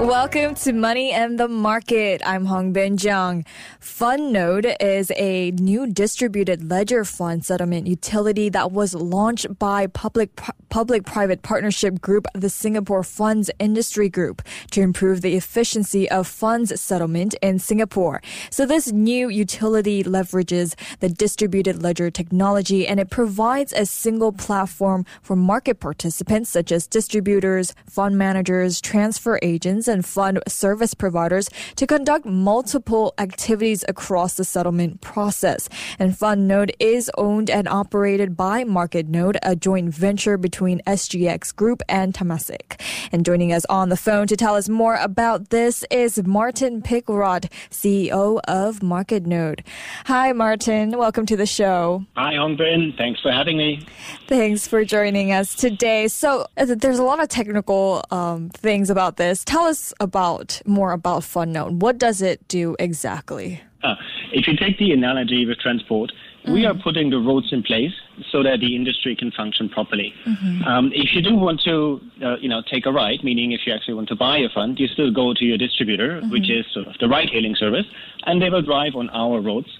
Welcome to Money and the Market. I'm Hong Bin Jung. FundNode is a new distributed ledger fund settlement utility that was launched by public public private partnership group, the Singapore Funds Industry Group, to improve the efficiency of funds settlement in Singapore. So this new utility leverages the distributed ledger technology and it provides a single platform for market participants such as distributors, fund managers, transfer agents, and fund service providers to conduct multiple activities across the settlement process. And FundNode is owned and operated by MarketNode, a joint venture between SGX Group and Temasek. And joining us on the phone to tell us more about this is Martin Pickrodt, CEO of MarketNode. Hi, Martin. Welcome to the show. Hi, Hongbin. Thanks for having me. Thanks for joining us today. So, uh, there's a lot of technical um, things about this. Tell us about more about FundNode. What does it do exactly? Uh, if you take the analogy with transport, mm-hmm. we are putting the roads in place so that the industry can function properly. Mm-hmm. Um, if you do want to, uh, you know, take a ride, meaning if you actually want to buy a fund, you still go to your distributor, mm-hmm. which is sort of the ride-hailing service, and they will drive on our roads.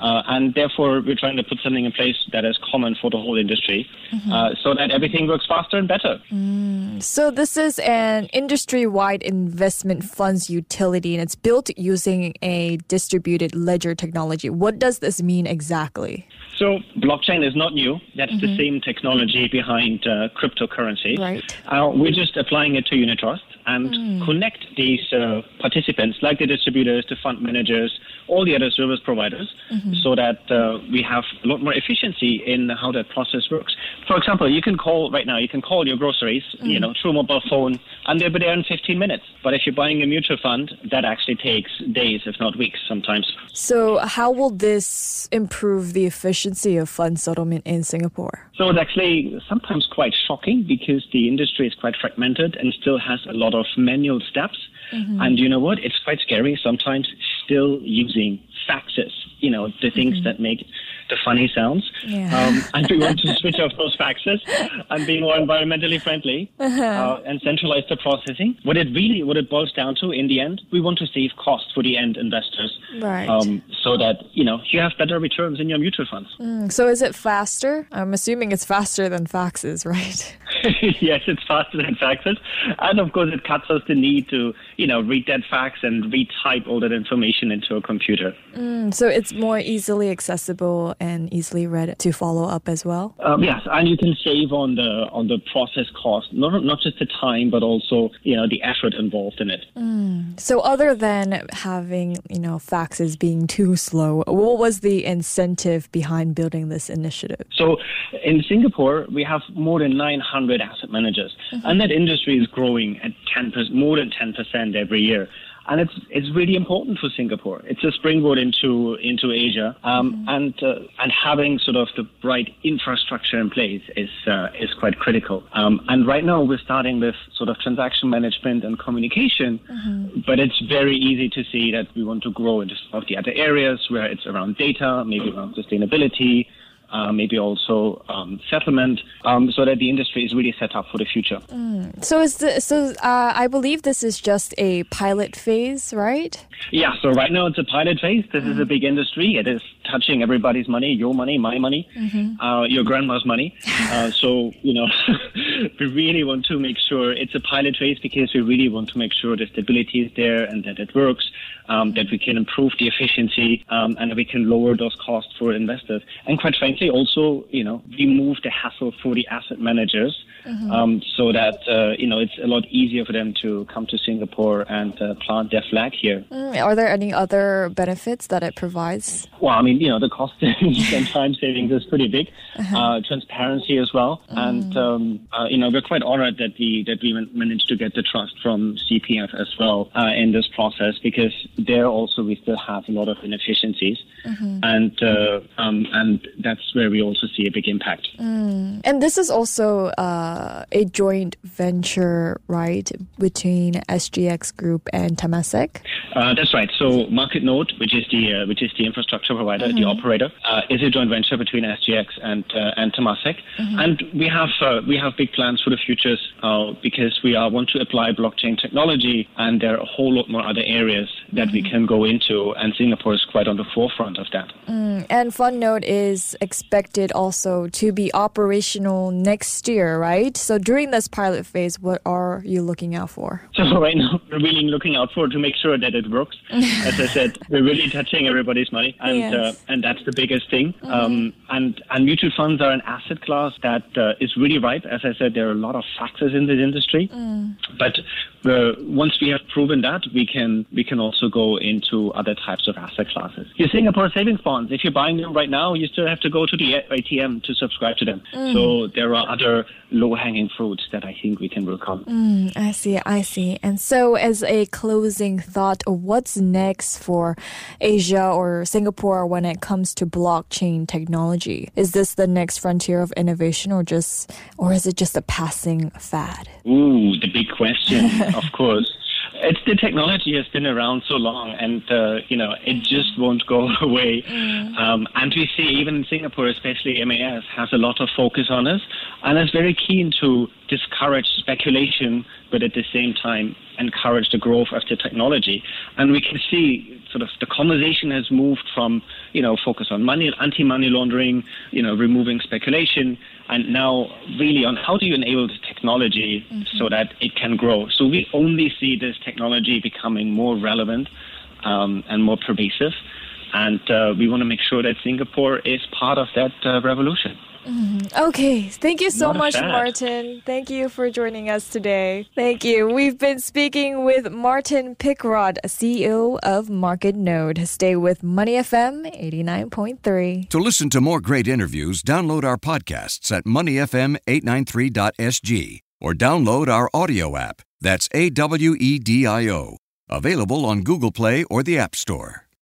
Uh, and therefore, we're trying to put something in place that is common for the whole industry mm-hmm. uh, so that everything works faster and better. Mm. So, this is an industry wide investment funds utility and it's built using a distributed ledger technology. What does this mean exactly? So, blockchain is not new. That's mm-hmm. the same technology behind uh, cryptocurrency. Right. Uh, we're just applying it to unit trust and mm. connect these uh, participants, like the distributors, the fund managers, all the other service providers, mm-hmm. so that uh, we have a lot more efficiency in how that process works. For example, you can call right now, you can call your groceries, mm-hmm. you know, through mobile phone, and they'll be there in 15 minutes. But if you're buying a mutual fund, that actually takes days, if not weeks, sometimes. So, how will this improve the efficiency of fund settlement in Singapore? So, it's actually sometimes quite shocking because the industry is quite fragmented and still has a lot of manual steps. Mm-hmm. And you know what? It's quite scary sometimes still using faxes, you know, the things mm-hmm. that make the funny sounds. Yeah. Um, and we want to switch off those faxes and be more environmentally friendly uh-huh. uh, and centralize the processing. What it really, what it boils down to in the end, we want to save costs for the end investors. Right. Um, so that, you know, you have better returns in your mutual funds. Mm, so is it faster? I'm assuming it's faster than faxes, right? yes, it's faster than faxes. And of course, it cuts us the need to, you know, read that fax and retype all that information into a computer. Mm, so it's more easily accessible and easily read to follow up as well. Um, yes, and you can save on the on the process cost, not not just the time, but also you know the effort involved in it. Mm. So other than having you know faxes being too slow, what was the incentive behind building this initiative? So in Singapore, we have more than 900 asset managers, mm-hmm. and that industry is growing at 10%, more than 10 percent every year and it's it's really important for Singapore. It's a springboard into into Asia, um, mm-hmm. and uh, and having sort of the right infrastructure in place is uh, is quite critical. Um, and right now we're starting with sort of transaction management and communication, mm-hmm. but it's very easy to see that we want to grow into some of the other areas where it's around data, maybe around sustainability, uh, maybe also um, settlement, um, so that the industry is really set up for the future. Mm. So is the, so uh, I believe this is just a pilot phase, right? Yeah. So right now it's a pilot phase. This mm. is a big industry. It is touching everybody's money, your money, my money, mm-hmm. uh, your grandma's money. Uh, so you know, we really want to make sure it's a pilot phase because we really want to make sure the stability is there and that it works um, that we can improve the efficiency um, and that we can lower those costs for investors. And quite frankly, also, you know, remove the hassle for the asset managers mm-hmm. um, so that, uh, you know, it's a lot easier for them to come to Singapore and uh, plant their flag here. Mm, are there any other benefits that it provides? Well, I mean, you know, the cost savings and time savings is pretty big. Uh-huh. Uh, transparency as well. Mm. And, um, uh, you know, we're quite honored that we, that we managed to get the trust from CPF as well uh, in this process because there also we still have a lot of inefficiencies, mm-hmm. and uh, um, and that's where we also see a big impact. Mm. And this is also uh, a joint venture, right, between SGX Group and Temasek? Uh, that's right. So MarketNode, which is the uh, which is the infrastructure provider, mm-hmm. the operator, uh, is a joint venture between SGX and uh, and Temasek. Mm-hmm. And we have uh, we have big plans for the futures because we are want to apply blockchain technology, and there are a whole lot more other areas that we can go into, and Singapore is quite on the forefront of that. Mm. And FundNode is expected also to be operational next year, right? So during this pilot phase, what are you looking out for? So right now, we're really looking out for to make sure that it works. As I said, we're really touching everybody's money, and yes. uh, and that's the biggest thing. Mm-hmm. Um, and and mutual funds are an asset class that uh, is really ripe. As I said, there are a lot of factors in this industry, mm. but uh, once we have proven that, we can we can also go into other types of asset classes. Your Singapore savings bonds, if you're buying them right now, you still have to go to the ATM to subscribe to them. Mm. So there are other low hanging fruits that I think we can work on. Mm, I see, I see. And so, as a closing thought, what's next for Asia or Singapore when it comes to blockchain technology? Is this the next frontier of innovation, or just, or is it just a passing fad? Ooh, the big question, of course. It's the technology has been around so long, and uh, you know it just won't go away. Mm. Um, and we see even in Singapore, especially MAS, has a lot of focus on us, and is very keen to discourage speculation, but at the same time encourage the growth of the technology. And we can see sort of the conversation has moved from you know focus on money, anti-money laundering, you know removing speculation, and now really on how do you enable the technology mm-hmm. so that it can grow. So we only see this technology becoming more relevant um, and more pervasive. And uh, we want to make sure that Singapore is part of that uh, revolution. Mm-hmm. Okay. Thank you so Not much, Martin. Thank you for joining us today. Thank you. We've been speaking with Martin Pickrodt, CEO of Market Node. Stay with Money FM 89.3. To listen to more great interviews, download our podcasts at moneyfm893.sg or download our audio app. That's A W E D I O. Available on Google Play or the App Store.